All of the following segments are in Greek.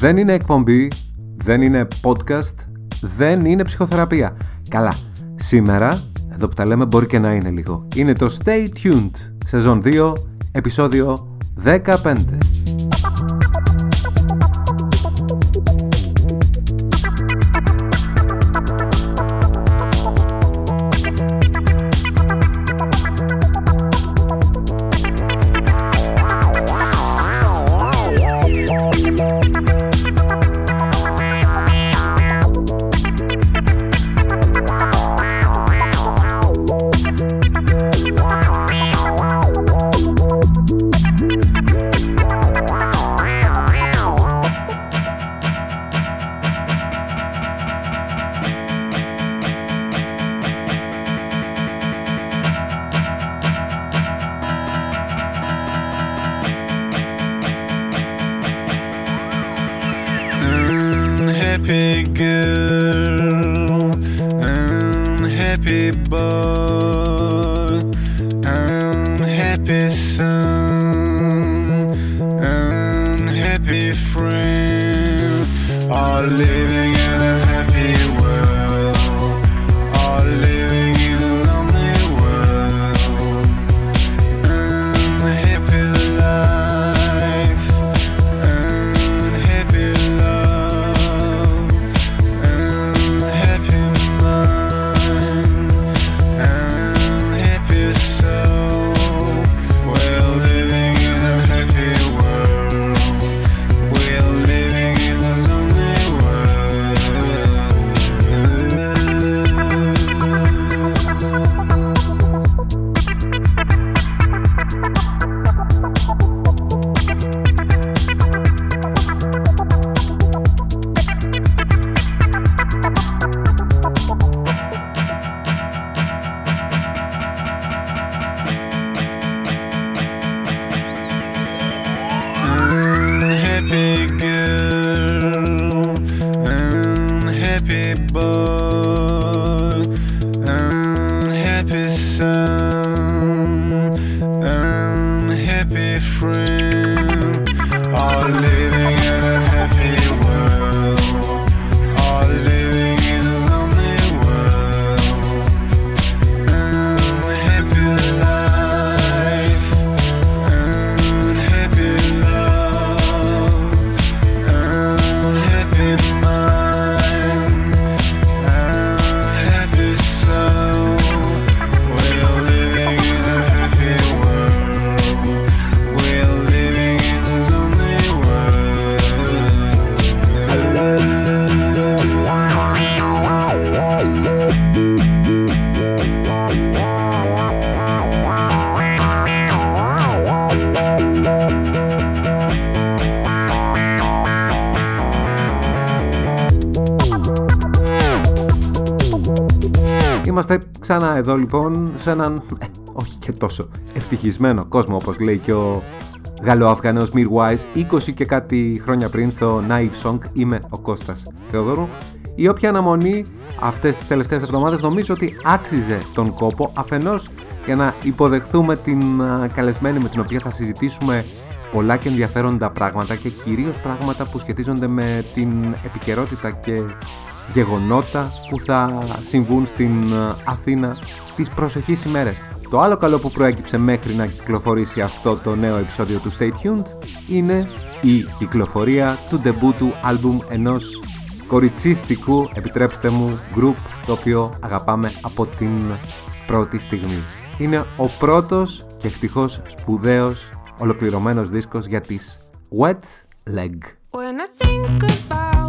Δεν είναι εκπομπή, δεν είναι podcast, δεν είναι ψυχοθεραπεία. Καλά, σήμερα, εδώ που τα λέμε μπορεί και να είναι λίγο. Είναι το Stay Tuned, σεζόν 2, επεισόδιο 15. Εδώ λοιπόν σε έναν ε, όχι και τόσο ευτυχισμένο κόσμο όπως λέει και ο Γαλλοαφγανός Mirwise 20 και κάτι χρόνια πριν στο Naive Song είμαι ο Κώστας Θεοδόρου η όποια αναμονή αυτές τις τελευταίες εβδομάδες νομίζω ότι άξιζε τον κόπο αφενός για να υποδεχθούμε την α, καλεσμένη με την οποία θα συζητήσουμε πολλά και ενδιαφέροντα πράγματα και κυρίως πράγματα που σχετίζονται με την επικαιρότητα και γεγονότα που θα συμβούν στην ε, Αθήνα τις προσεχείς ημέρες. Το άλλο καλό που προέκυψε μέχρι να κυκλοφορήσει αυτό το νέο επεισόδιο του Stay Tuned είναι η κυκλοφορία του ντεμπούτου άλμπουμ ενός κοριτσίστικου, επιτρέψτε μου, group το οποίο αγαπάμε από την πρώτη στιγμή. Είναι ο πρώτος και ευτυχώς σπουδαίος ολοκληρωμένος δίσκος για τις Wet Leg. When I think about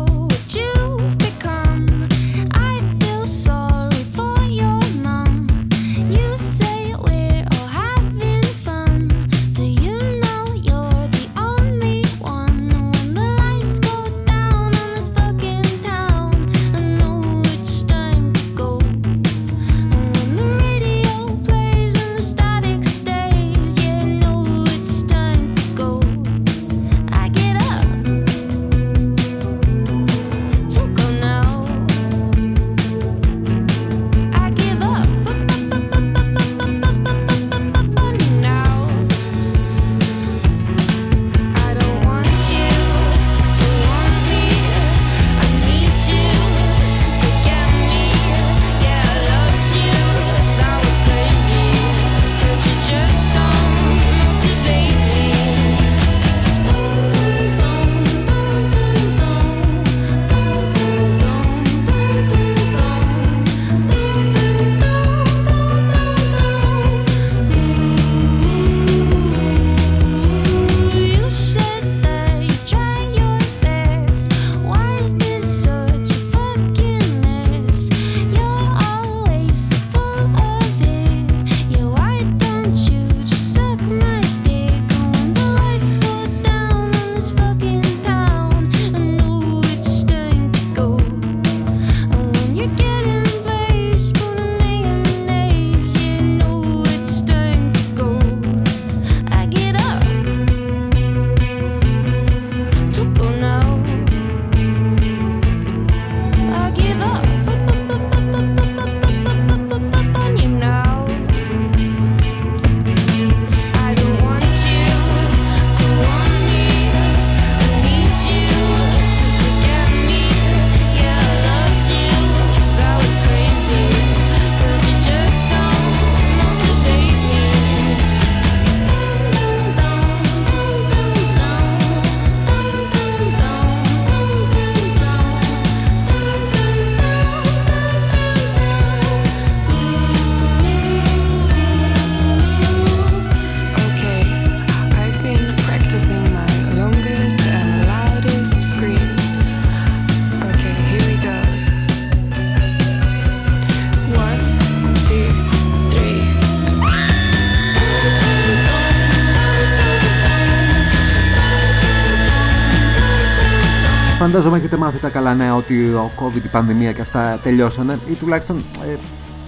Φαντάζομαι έχετε μάθει τα καλά νέα ότι ο COVID, η πανδημία και αυτά τελειώσανε ή τουλάχιστον ε,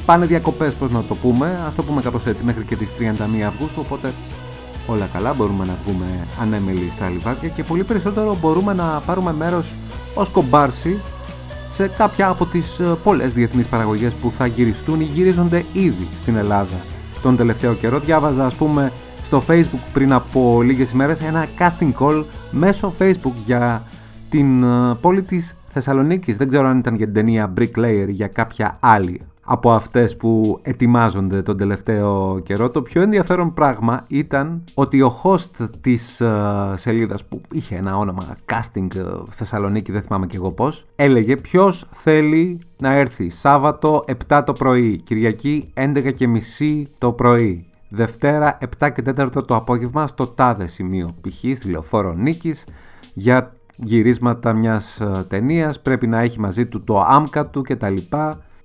πάνε διακοπές, πώς να το πούμε. Ας το πούμε κάπως έτσι μέχρι και τις 31 Αυγούστου, οπότε όλα καλά, μπορούμε να βγούμε ανέμελοι στα λιβάδια και πολύ περισσότερο μπορούμε να πάρουμε μέρος ως κομπάρσι σε κάποια από τις ε, πολλές διεθνείς παραγωγές που θα γυριστούν ή γυρίζονται ήδη στην Ελλάδα. Τον τελευταίο καιρό διάβαζα ας πούμε στο facebook πριν από λίγες ημέρες ένα casting call μέσω facebook για την ε, πόλη της Θεσσαλονίκης. Δεν ξέρω αν ήταν για την ταινία Bricklayer ή για κάποια άλλη από αυτές που ετοιμάζονται τον τελευταίο καιρό. Το πιο ενδιαφέρον πράγμα ήταν ότι ο host της ε, σελίδας που είχε ένα όνομα casting ε, Θεσσαλονίκη, δεν θυμάμαι και εγώ πώς, έλεγε ποιος θέλει να έρθει Σάββατο 7 το πρωί, Κυριακή 11 και μισή το πρωί. Δευτέρα 7 και 4 το απόγευμα στο τάδε σημείο, π.χ. στη Λεωφόρο Νίκης, για γυρίσματα μιας ε, ταινίας, πρέπει να έχει μαζί του το άμκα του κτλ.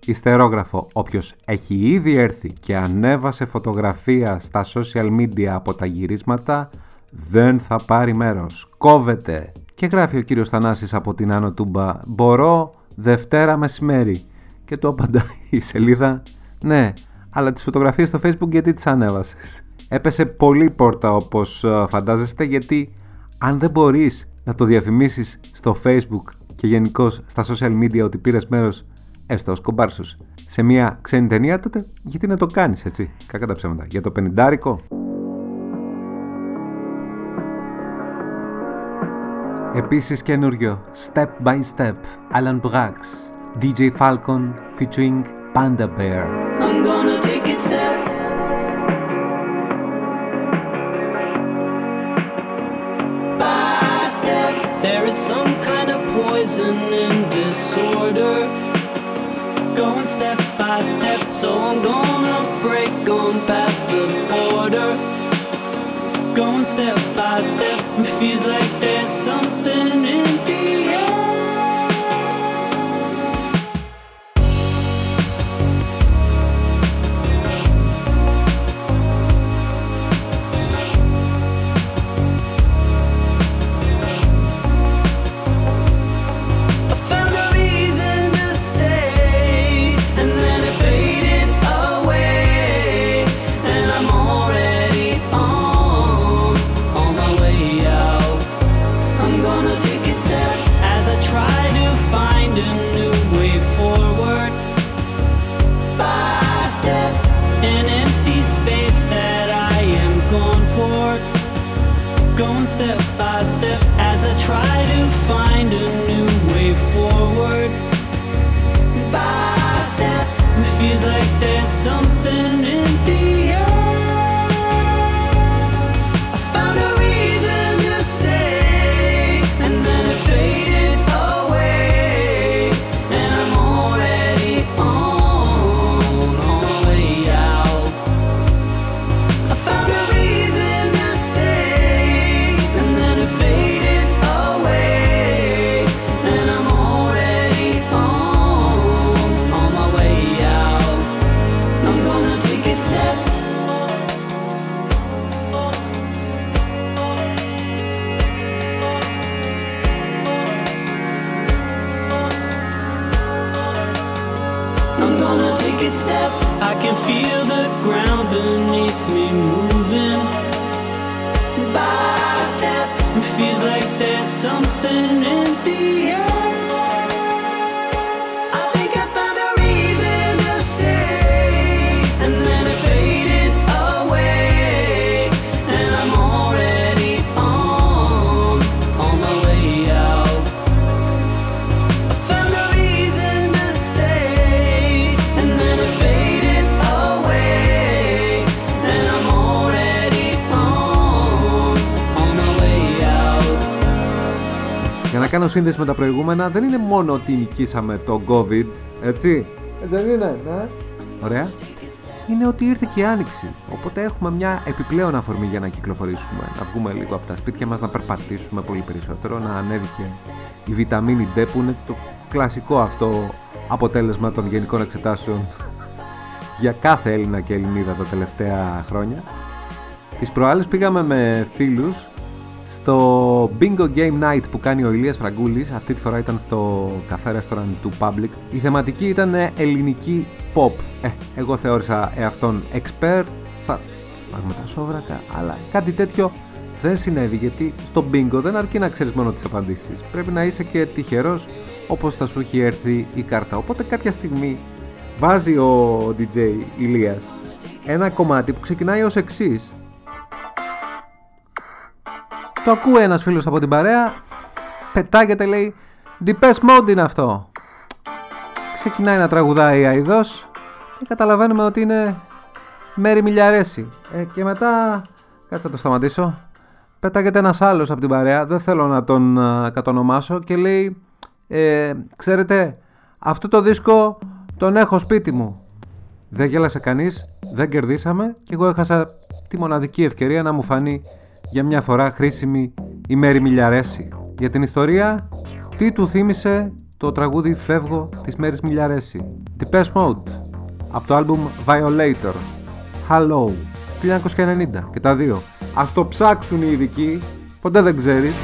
Ιστερόγραφο, όποιος έχει ήδη έρθει και ανέβασε φωτογραφία στα social media από τα γυρίσματα, δεν θα πάρει μέρος. Κόβεται. Και γράφει ο κύριος Θανάσης από την Άνω Τούμπα, μπορώ Δευτέρα μεσημέρι. Και του απαντάει η σελίδα, ναι, αλλά τις φωτογραφίες στο facebook γιατί τις ανέβασες. Έπεσε πολύ πόρτα όπως ε, φαντάζεστε γιατί αν δεν μπορείς να το διαφημίσεις στο facebook και γενικώ στα social media ότι πήρες μέρος έστω ως κομπάρσος. Σε μια ξένη ταινία τότε γιατί να το κάνεις έτσι; Κακά τα ψέματα. Για το πενιντάρικο. Επίσης καινούριο Step by Step Alan Brax DJ Falcon featuring Panda Bear. I'm gonna take it step poison and disorder. Going step by step, so I'm gonna break on past the border. Going step by step, it feels like there's something I'm gonna take it step as I try to find a κάνω σύνδεση με τα προηγούμενα, δεν είναι μόνο ότι νικήσαμε το COVID, έτσι. Ε, δεν είναι, ναι. Ωραία. Είναι ότι ήρθε και η άνοιξη. Οπότε έχουμε μια επιπλέον αφορμή για να κυκλοφορήσουμε, να βγούμε λίγο από τα σπίτια μας, να περπατήσουμε πολύ περισσότερο, να ανέβει και η βιταμίνη D που είναι το κλασικό αυτό αποτέλεσμα των γενικών εξετάσεων για κάθε Έλληνα και Ελληνίδα τα τελευταία χρόνια. Τις προάλλες πήγαμε με φίλους στο Bingo Game Night που κάνει ο Ηλίας Φραγκούλης, αυτή τη φορά ήταν στο καφέ restaurant του Public, η θεματική ήταν ελληνική pop. Ε, εγώ θεώρησα εαυτόν expert, θα σπάγουμε τα σόβρακα, αλλά κάτι τέτοιο δεν συνέβη γιατί στο bingo δεν αρκεί να ξέρεις μόνο τις απαντήσεις. Πρέπει να είσαι και τυχερός όπως θα σου έχει έρθει η κάρτα. Οπότε κάποια στιγμή βάζει ο DJ Ηλίας ένα κομμάτι που ξεκινάει ως εξής. Το ακούει ένας φίλος από την παρέα, πετάγεται λέει Deepest Mode είναι αυτό. Ξεκινάει να τραγουδάει αηδός και καταλαβαίνουμε ότι είναι Μέρι Μιλιαρέση. Ε, και μετά, κάτσε να το σταματήσω, πετάγεται ένας άλλος από την παρέα, δεν θέλω να τον α, κατονομάσω και λέει ε, ξέρετε, αυτό το δίσκο τον έχω σπίτι μου. Δεν γέλασε κανείς, δεν κερδίσαμε και εγώ έχασα τη μοναδική ευκαιρία να μου φανεί για μια φορά χρήσιμη η Μέρη Μιλιαρέση. Για την ιστορία, τι του θύμισε το τραγούδι «Φεύγω» της Μέρης Μιλιαρέση. Depeche Mode, από το άλμπουμ Violator. Hello, 1990 και τα δύο. Ας το ψάξουν οι ειδικοί, ποτέ δεν ξέρεις.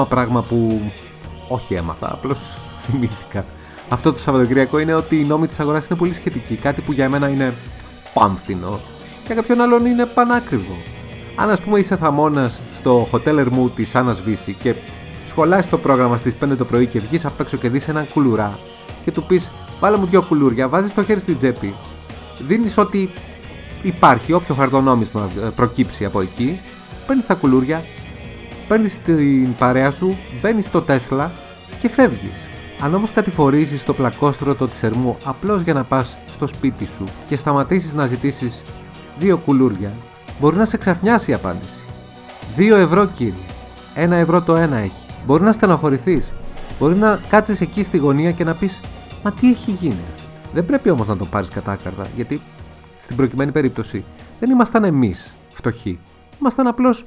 Ακόμα πράγμα που όχι έμαθα, απλώς θυμήθηκα. Αυτό το Σαββατοκυριακό είναι ότι οι νόμοι της αγοράς είναι πολύ σχετικοί. Κάτι που για μένα είναι πάμφθινο, για κάποιον άλλον είναι πανάκριβο. Αν ας πούμε είσαι θαμώνας στο hotel Ερμού της Άννας Βύση και σχολάσεις το πρόγραμμα στις 5 το πρωί και βγεις απ' έξω και δεις έναν κουλουρά και του πεις Βάλε μου δυο κουλούρια, βάζεις το χέρι στην τσέπη, δίνεις ότι υπάρχει, όποιο χαρτονόμισμα ε, προκύψει από εκεί, παίρνεις τα κουλούρια, παίρνεις την παρέα σου, μπαίνεις στο Τέσλα και φεύγεις. Αν όμως κατηφορήσεις το πλακόστρωτο της Ερμού απλώς για να πας στο σπίτι σου και σταματήσεις να ζητήσεις δύο κουλούρια, μπορεί να σε ξαφνιάσει η απάντηση. Δύο ευρώ κύριε. Ένα ευρώ το ένα έχει. Μπορεί να στενοχωρηθείς. Μπορεί να κάτσεις εκεί στη γωνία και να πεις Μα τι έχει γίνει. Δεν πρέπει όμως να το πάρεις κατάκαρδα, γιατί στην προκειμένη περίπτωση δεν ήμασταν εμείς φτωχοί. Ήμασταν απλώς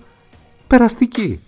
περαστικοί.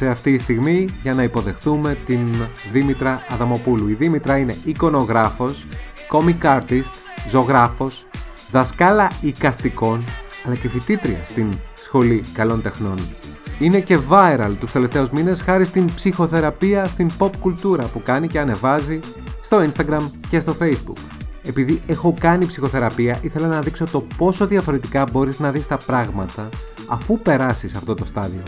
Music. Και έφτασε αυτή η στιγμή για να υποδεχθούμε την Δήμητρα Αδαμοπούλου. Η Δήμητρα είναι εικονογράφος, comic artist, ζωγράφος, δασκάλα οικαστικών, αλλά και φοιτήτρια στην Σχολή Καλών Τεχνών. Είναι και viral τους τελευταίους μήνες χάρη στην ψυχοθεραπεία στην pop κουλτούρα που κάνει και ανεβάζει στο Instagram και στο Facebook. Επειδή έχω κάνει ψυχοθεραπεία, ήθελα να δείξω το πόσο διαφορετικά μπορείς να δεις τα πράγματα αφού περάσεις αυτό το στάδιο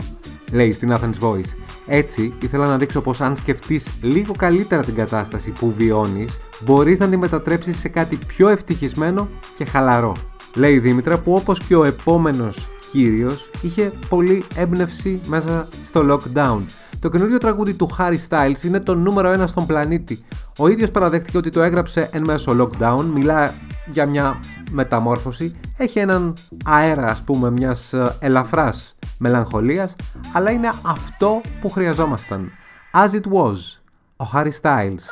λέει στην Athens Voice. Έτσι, ήθελα να δείξω πως αν σκεφτείς λίγο καλύτερα την κατάσταση που βιώνεις, μπορείς να τη μετατρέψεις σε κάτι πιο ευτυχισμένο και χαλαρό. Λέει η Δήμητρα που όπως και ο επόμενος κύριος είχε πολύ έμπνευση μέσα στο lockdown. Το καινούριο τραγούδι του Harry Styles είναι το νούμερο ένα στον πλανήτη. Ο ίδιος παραδέχτηκε ότι το έγραψε εν μέσω lockdown, μιλά για μια μεταμόρφωση, έχει έναν αέρα ας πούμε μιας ε, ελαφράς μελαγχολίας, αλλά είναι αυτό που χρειαζόμασταν. As it was, ο Harry Styles.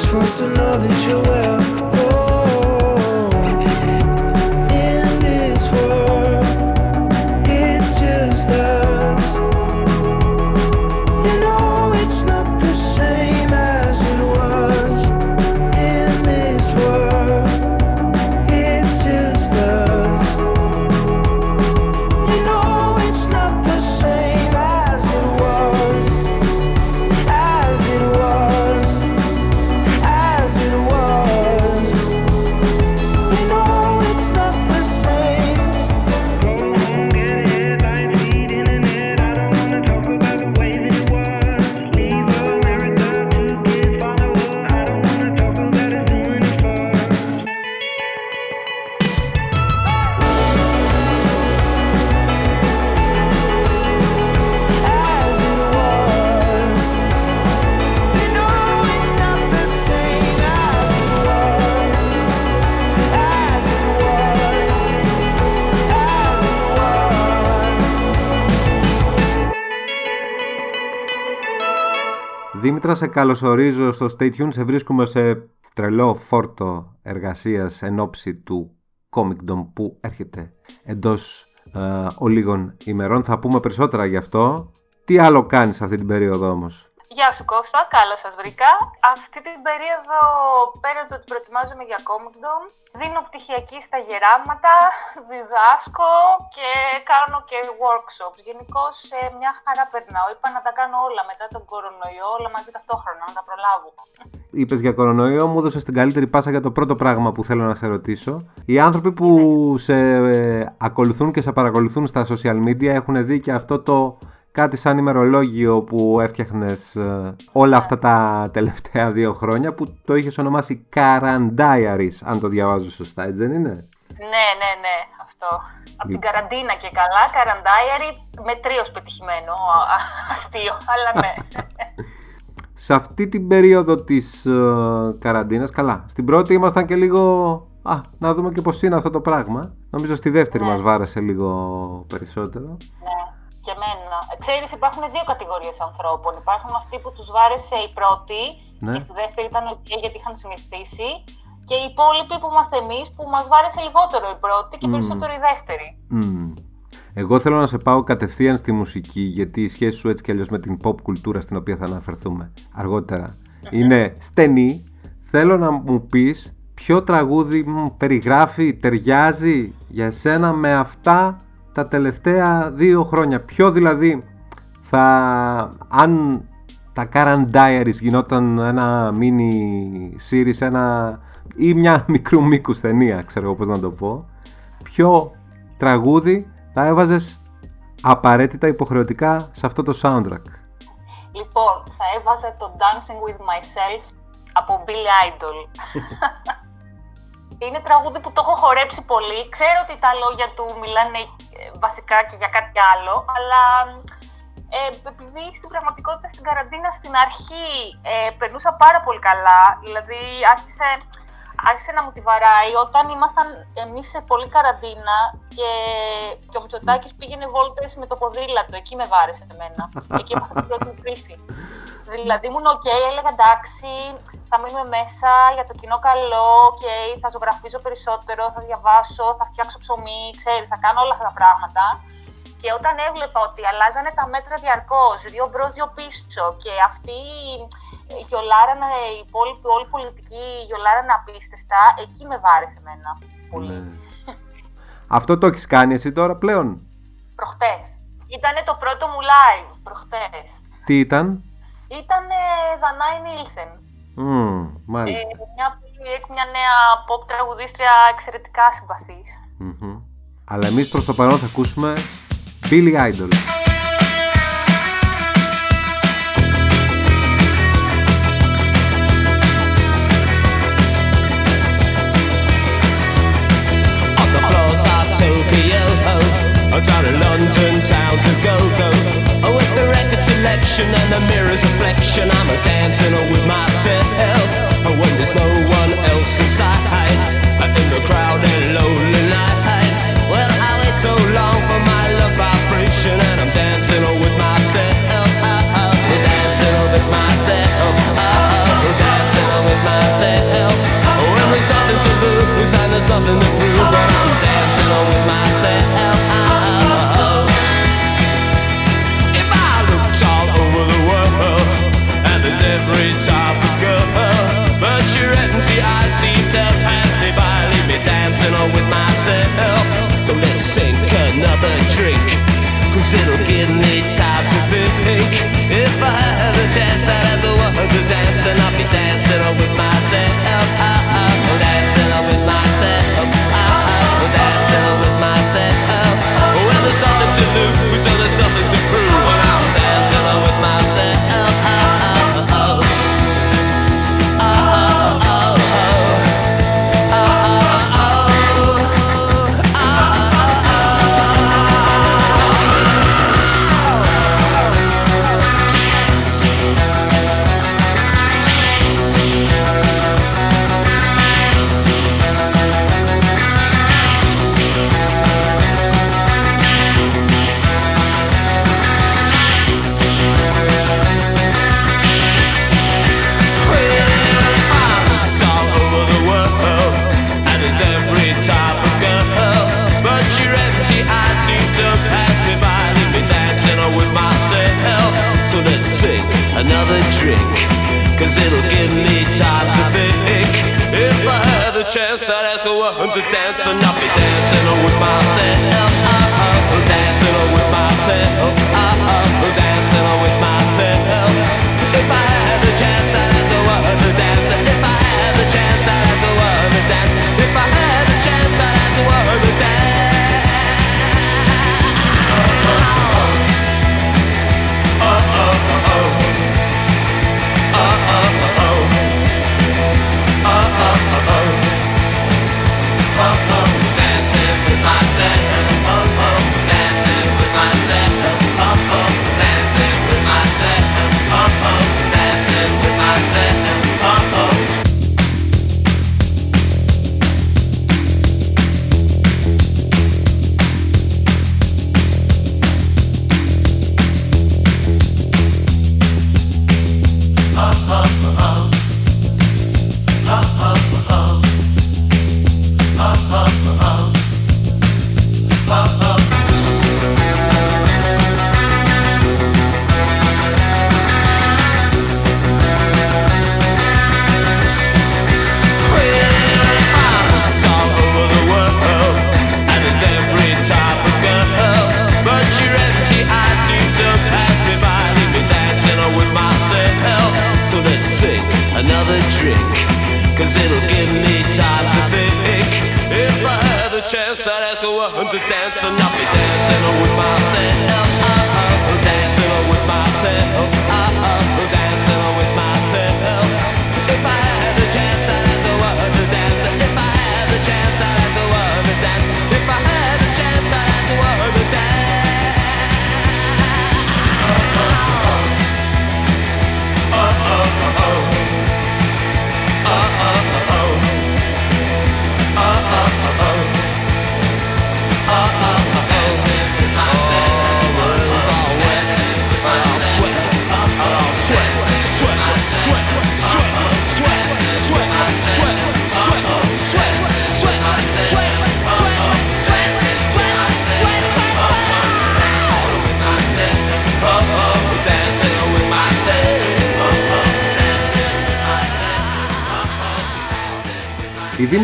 Just wants to know that you're σε καλωσορίζω στο Stay Tuned. Σε βρίσκουμε σε τρελό φόρτο εργασίας εν ώψη του Comic Dom που έρχεται εντός ε, ολίγων ημερών. Θα πούμε περισσότερα γι' αυτό. Τι άλλο κάνεις αυτή την περίοδο όμως; Γεια σου Κώστα, καλώ σας βρήκα. Αυτή την περίοδο, πέρα το ότι προετοιμάζομαι για Comic Dome, δίνω πτυχιακή στα γεράματα, διδάσκω και κάνω και workshops. Γενικώ μια χαρά περνάω. Είπα να τα κάνω όλα μετά τον κορονοϊό, όλα μαζί ταυτόχρονα, να τα προλάβω. Είπες για κορονοϊό, μου έδωσες την καλύτερη πάσα για το πρώτο πράγμα που θέλω να σε ρωτήσω. Οι άνθρωποι που σε ε, ακολουθούν και σε παρακολουθούν στα social media έχουν δει και αυτό το κάτι σαν ημερολόγιο που έφτιαχνες ε, όλα αυτά τα τελευταία δύο χρόνια που το είχες ονομάσει Karan Diaries, αν το διαβάζω σωστά, έτσι δεν είναι; Ναι, ναι, ναι, αυτό. Από την καραντίνα και καλά, καραντάιαρη, με τρίος πετυχημένο, α, α, αστείο, αλλά ναι. Σε αυτή την περίοδο της ε, καραντίνας, καλά, στην πρώτη ήμασταν και λίγο... Α, να δούμε και πώς είναι αυτό το πράγμα. Νομίζω στη δεύτερη μας βάρεσε λίγο περισσότερο. ναι. Και εμένα. Ξέρεις, υπάρχουν δύο κατηγορίες ανθρώπων. Υπάρχουν αυτοί που τους βάρεσε η πρώτη Ναι. και στη δεύτερη ήταν ok γιατί είχαν συνηθίσει. Και οι υπόλοιποι που είμαστε εμείς που μας βάρεσε λιγότερο η πρώτη και περισσότερο η δεύτερη. Μμμ. Εγώ θέλω να σε πάω κατευθείαν στη μουσική, γιατί η σχέση σου έτσι κι αλλιώς με την pop κουλτούρα στην οποία θα αναφερθούμε αργότερα είναι στενή. Θέλω να μου πεις ποιο τραγούδι μου περιγράφει, ταιριάζει για εσένα με αυτά τα τελευταία δύο χρόνια. Ποιο δηλαδή θα... αν τα Karan Diaries γινόταν ένα mini series, ένα... ή μια μικρού μήκους ταινία, ξέρω εγώ πώς να το πω. Ποιο τραγούδι θα έβαζες απαραίτητα υποχρεωτικά σε αυτό το soundtrack; Λοιπόν, θα έβαζα το Dancing with Myself από Billy Idol. Είναι τραγούδι που το έχω χορέψει πολύ. Ξέρω ότι τα λόγια του μιλάνε ε, βασικά και για κάτι άλλο, αλλά ε, επειδή στην πραγματικότητα στην καραντίνα στην αρχή ε, περνούσα πάρα πολύ καλά, δηλαδή άρχισε, άρχισε να μου τη βαράει όταν ήμασταν εμείς σε πολύ καραντίνα και, και ο Μητσοτάκης πήγαινε βόλτες με το ποδήλατο, εκεί με βάρεσε εμένα, εκεί έπαθα την πρώτη μου κρίση. Δηλαδή ήμουν οκ, έλεγα εντάξει, θα μείνουμε μέσα για το κοινό καλό, οκ, θα ζωγραφίζω περισσότερο, θα διαβάσω, θα φτιάξω ψωμί, ξέρεις, θα κάνω όλα αυτά τα πράγματα. Και όταν έβλεπα ότι αλλάζανε τα μέτρα διαρκώς, δύο μπρος, δύο πίσω και αυτοί γιολάρανε, οι υπόλοιποι, όλοι οι πολιτικοί γιολάρανε απίστευτα, εκεί με βάρεσε εμένα πολύ. Ναι. Αυτό το έχεις κάνει εσύ τώρα πλέον; Προχτές. Ήτανε το πρώτο μου live, προχτές. Τι ήταν; Ήτανε Δανάη Νίλσεν. Μμμ, Ε, μάλιστα. μια, πολύ- έτσι μια νέα pop τραγουδίστρια εξαιρετικά συμπαθής. Μμμ. Αλλά εμείς προς το παρόν θα ακούσουμε Billy Idol. on the floors of Tokyo. Down in London town to go go. With selection and the mirror's reflection, I'm a dancing with myself. When there's no one else inside, in the crowded lonely night. Well, I wait so long for my love vibration, and I'm dancing with myself. Dancing with myself. Dancing with myself. When there's nothing to lose and there's nothing to prove, but I'm dancing with on with myself. So let's sink another drink, cause it'll give me time to think. If I had a chance, I'd as a woman to dance, and I'll be dancing with myself. Cause it'll give me time to think. If I had the chance, I'd ask a woman to dance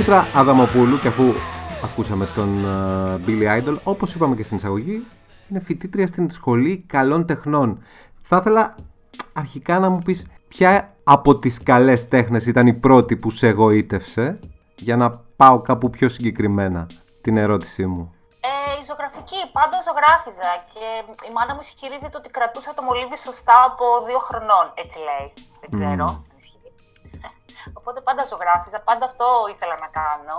Η Δήμητρα Αδαμοπούλου, και αφού ακούσαμε τον ε, Billy Idol, όπως είπαμε και στην εισαγωγή, είναι φοιτήτρια στην Σχολή Καλών Τεχνών. Θα ήθελα αρχικά να μου πεις ποια από τις καλές τέχνες ήταν η πρώτη που σε εγωίτευσε, για να πάω κάπου πιο συγκεκριμένα την ερώτησή μου. Ε, η ζωγραφική, πάντα ζωγράφιζα και η μάνα μου ισχυρίζεται ότι κρατούσα το μολύβι σωστά από δύο χρονών, έτσι λέει. Δεν ξέρω. αν ισχύει. Οπότε πάντα ζωγράφιζα, πάντα αυτό ήθελα να κάνω.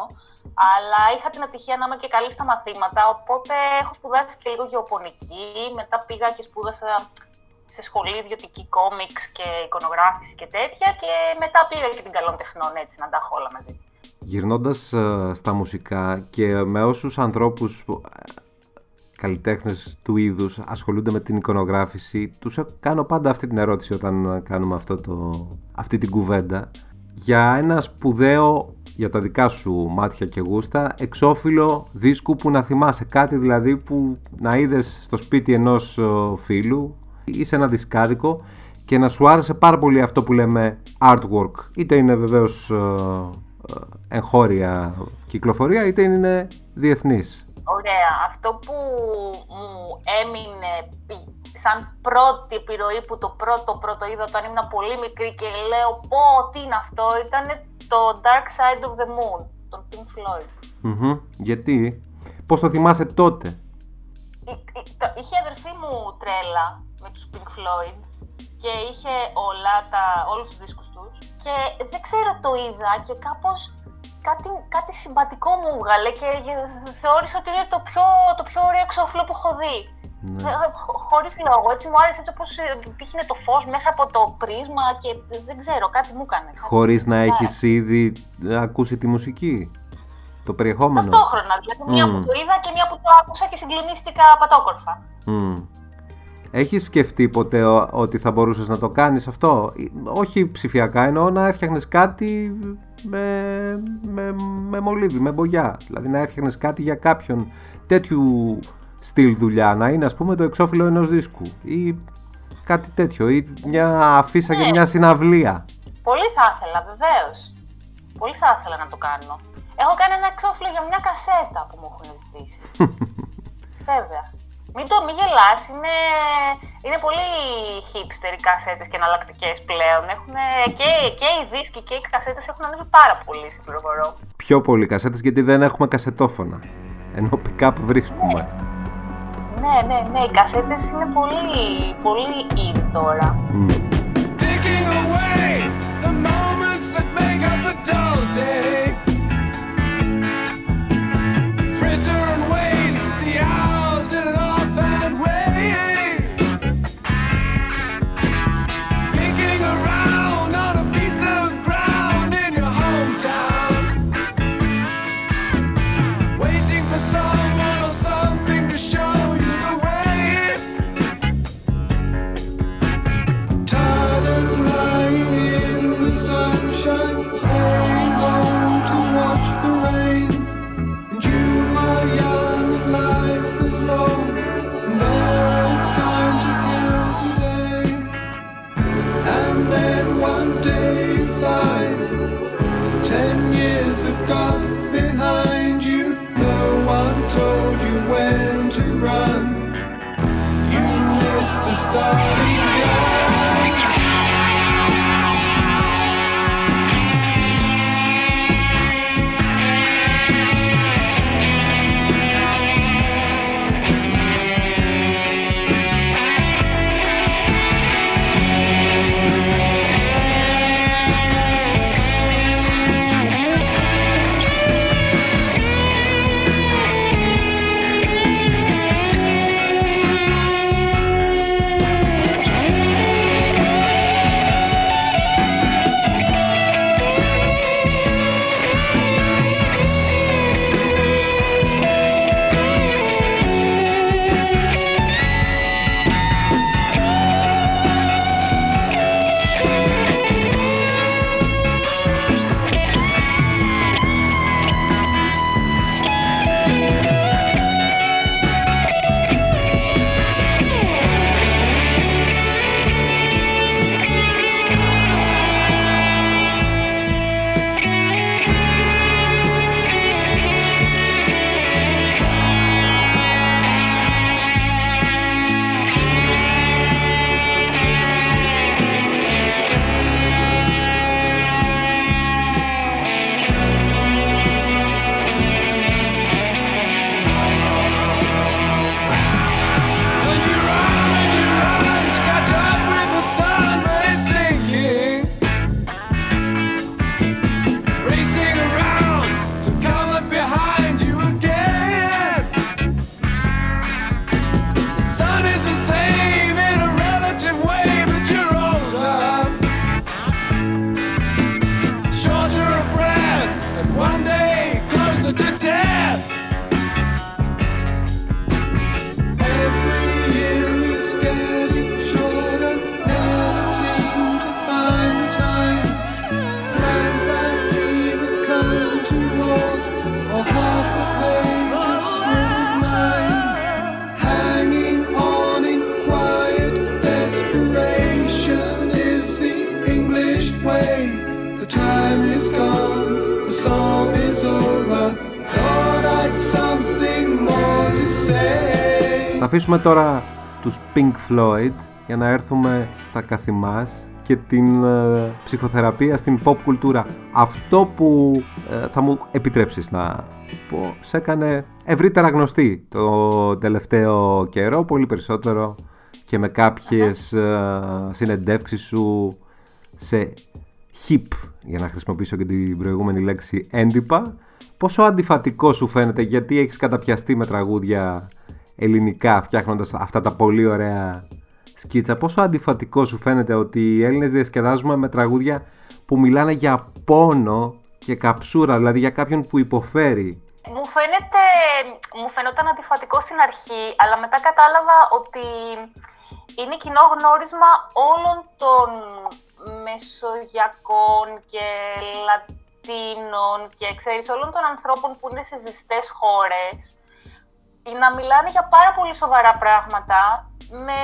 Αλλά είχα την ατυχία να είμαι και καλή στα μαθήματα, οπότε έχω σπουδάσει και λίγο γεωπονική. Μετά πήγα και σπούδασα σε σχολή ιδιωτική κόμιξ και εικονογράφηση και τέτοια. Και μετά πήγα και την καλών τεχνών, έτσι, να τα έχω όλα μαζί. Γυρνώντας ε, στα μουσικά και με όσους ανθρώπους που, ε, καλλιτέχνες του είδους ασχολούνται με την εικονογράφηση. Τους ε- κάνω πάντα αυτή την ερώτηση όταν ε, κάνουμε αυτό το, αυτή την κουβέντα. Για ένα σπουδαίο για τα δικά σου μάτια και γούστα εξώφυλλο δίσκου που να θυμάσαι κάτι δηλαδή που να είδες στο σπίτι ενός ε, φίλου ή σε ένα δισκάδικο και να σου άρεσε πάρα πολύ αυτό που λέμε artwork. Είτε είναι βεβαίως ε, ε, εγχώρια κυκλοφορία είτε είναι διεθνής Ωραία. Αυτό που μου έμεινε πι- σαν πρώτη επιρροή που το πρώτο πρώτο είδα όταν ήμουν πολύ μικρή και λέω πω τι είναι αυτό ήταν το Dark Side of the Moon, τον Pink Floyd. Μμμ. Γιατί, πώς το θυμάσαι τότε; Εί- εί- το- Είχε η αδερφή μου τρέλα με τους Pink Floyd και είχε όλα τα, όλους τους δίσκους τους και δεν ξέρω το είδα και κάπως κάτι, κάτι συμπατικό μου βγάλε και θεώρησα ότι είναι το πιο, το πιο ωραίο εξώφυλλο που έχω δει. Ναι. Ε, χω- Χωρίς λόγο, έτσι μου άρεσε έτσι όπως ε, πήγαινε το φως μέσα από το πρίσμα και δεν ξέρω, κάτι μου έκανε. κάτι- Χωρίς να Ναι. έχεις ήδη ακούσει τη μουσική. Το περιεχόμενο. Ταυτόχρονα, δηλαδή μία Μμμ. που το είδα και μία που το άκουσα και συγκλονίστηκα πατόκορφα. Μμ. Έχεις σκεφτεί ποτέ ο- ότι θα μπορούσες να το κάνεις αυτό; Ή- Όχι ψηφιακά, εννοώ να έφτιαχνες κάτι με, με, με μολύβι, με μπογιά. Δηλαδή να έφτιαχνες κάτι για κάποιον τέτοιου στυλ δουλειά. Να είναι ας πούμε το εξώφυλλο ενός δίσκου. Ή κάτι τέτοιο. Ή μια αφίσα για Ναι. μια συναυλία. Πολύ θα ήθελα, βεβαίως. Πολύ θα ήθελα να το κάνω. Έχω κάνει ένα εξώφυλλο για μια κασέτα που μου έχουν ζητήσει. Βέβαια. Μην το μη γελάς, είναι, είναι πολύ hipster οι κασέτες και εναλλακτικές πλέον. Έχουν, και, και οι δίσκοι και οι κασέτες έχουν ανέβει πάρα πολύ, σε πληροφορώ. Πιο πολύ κασέτες γιατί δεν έχουμε κασετόφωνα. Ενώ pick-up βρίσκουμε. Ναι, ναι, ναι, οι κασέτες είναι πολύ, πολύ in τώρα. Taking away the moments that make up a dull day. Αφήσουμε τώρα τους Pink Floyd για να έρθουμε στα καθημάς και την ε, ψυχοθεραπεία στην pop κουλτούρα. Αυτό που ε, θα μου επιτρέψεις να πω σε έκανε ευρύτερα γνωστή το τελευταίο καιρό, πολύ περισσότερο και με κάποιες ε, συνεντεύξεις σου σε hip, για να χρησιμοποιήσω και την προηγούμενη λέξη έντυπα. Πόσο αντιφατικό σου φαίνεται, γιατί έχεις καταπιαστεί με τραγούδια ελληνικά φτιάχνοντας αυτά τα πολύ ωραία σκίτσα. Πόσο αντιφατικό σου φαίνεται ότι οι Έλληνες διασκεδάζουμε με τραγούδια που μιλάνε για πόνο και καψούρα, δηλαδή για κάποιον που υποφέρει; Μου φαίνεται, μου φαινόταν αντιφατικό στην αρχή, αλλά μετά κατάλαβα ότι είναι κοινό γνώρισμα όλων των μεσογειακών και λατίνων και ξέρεις όλων των ανθρώπων που είναι σε ζεστές χώρες να μιλάνε για πάρα πολύ σοβαρά πράγματα με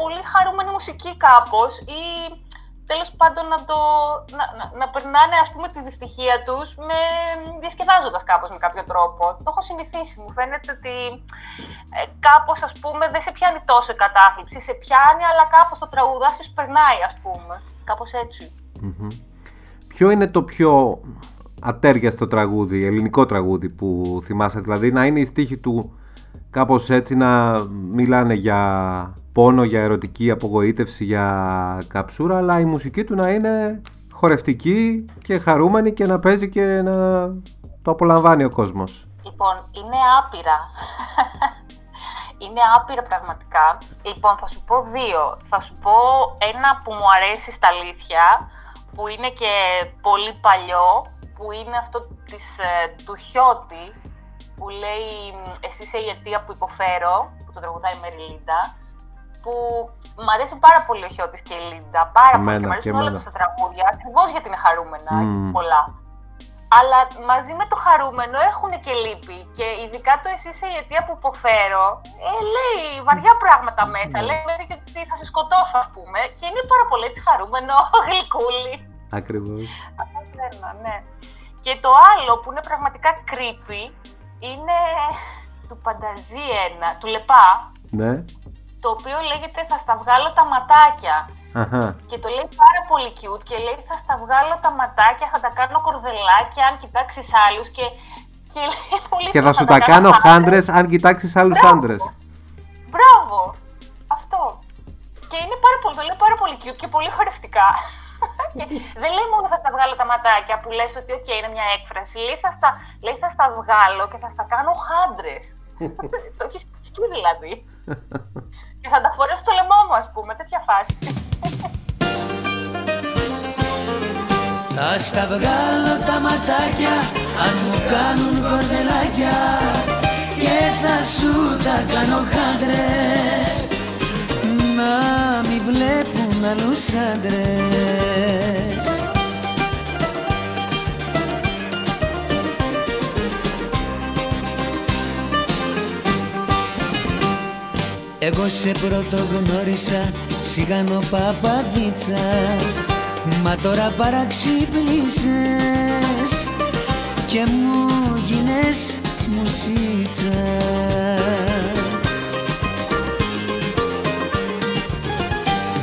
πολύ χαρούμενη μουσική κάπως ή τέλος πάντων να, το, να, να, να περνάνε ας πούμε τη δυστυχία τους με, διασκεδάζοντας κάπως με κάποιο τρόπο. Το έχω συνηθίσει, μου φαίνεται ότι ε, κάπως ας πούμε δεν σε πιάνει τόσο η κατάθλιψη, σε πιάνει αλλά κάπως το τραγουδάς και σου περνάει ας πούμε, κάπως έτσι. Ποιο είναι το πιο ατέριαστο τραγούδι, ελληνικό τραγούδι που θυμάσαι, δηλαδή να είναι η στίχη του κάπως έτσι να μιλάνε για πόνο, για ερωτική απογοήτευση, για καψούρα, αλλά η μουσική του να είναι χορευτική και χαρούμενη και να παίζει και να το απολαμβάνει ο κόσμος. Λοιπόν, είναι άπειρα. είναι άπειρα πραγματικά. Λοιπόν, θα σου πω δύο. Θα σου πω ένα που μου αρέσει στα αλήθεια, που είναι και πολύ παλιό, που είναι αυτό της, ε, του Χιώτη, που λέει «Εσύ είσαι η αιτία που υποφέρω», που το τραγουδάει η Μεριλίντα, που μου αρέσει πάρα πολύ ο Χιώτης και η Λίντα, πάρα πολύ Εμένα και μου αρέσουν και όλα εμένα. τους τα τραγούδια, ακριβώς γιατί είναι χαρούμενα, Μμμ. έχει πολλά. Αλλά μαζί με το χαρούμενο έχουν και λύπη. Και ειδικά το εσύ είσαι η αιτία που υποφέρω, ε, λέει βαριά πράγματα μέσα. Ναι. Λέει μέχρι και ότι θα σε σκοτώσω, ας πούμε. Και είναι πάρα πολύ έτσι χαρούμενο, γλυκούλη. Ακριβώς. Αυτό θέλω, ναι. Και το άλλο που είναι πραγματικά creepy είναι του Πανταζή ένα, του Λεπά, Ναι. το οποίο λέγεται Θα στα βγάλω τα ματάκια. Αχα. Και το λέει πάρα πολύ cute και λέει θα στα βγάλω τα ματάκια, θα τα κάνω κορδελάκια αν κοιτάξεις άλλους και, και λέει πολύ Και θα cute, σου τα κάνω άντρες. χάντρες αν κοιτάξεις άλλους Μπράβο. άντρες. Μπράβο! Αυτό. Και είναι πάρα πολύ, το λέει πάρα πολύ cute και πολύ χορευτικά. Και δεν λέει μόνο θα τα βγάλω τα ματάκια που λες ότι οκ είναι μια έκφραση. Λέει θα, στα, λέει θα στα βγάλω και θα στα κάνω χάντρες. το έχεις σκεφτεί δηλαδή. και θα τα φορέσω στο λαιμό μου ας πούμε, τέτοια φάση. Θα στα βγάλω τα ματάκια αν μου κάνουν κορδελάκια και θα σου τα κάνω χάντρες να μη βλέπουν άλλους άντρες. Εγώ σε πρώτο γνώρισα σιγανό παπαδίτσα Μα τώρα παραξύπνησες και μου γίνες μουσίτσα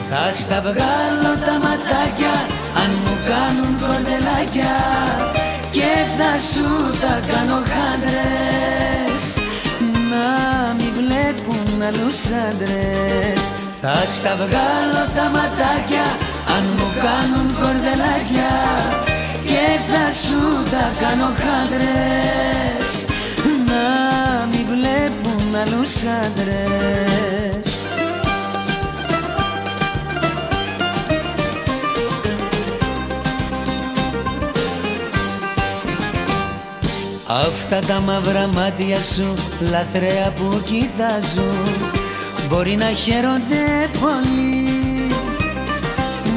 Θα στα βγάλω τα ματάκια αν μου κάνουν κορδελάκια και θα σου τα κάνω χάντρες. Να μη βλέπουν άλλους άντρες. Θα στα βγάλω τα ματάκια αν μου κάνουν κορδελάκια και θα σου τα κάνω χάντρες. Να μη βλέπουν άλλους άντρες Αυτά τα μαύρα μάτια σου λαθρέα που κοιτάζουν Μπορεί να χαίρονται πολύ.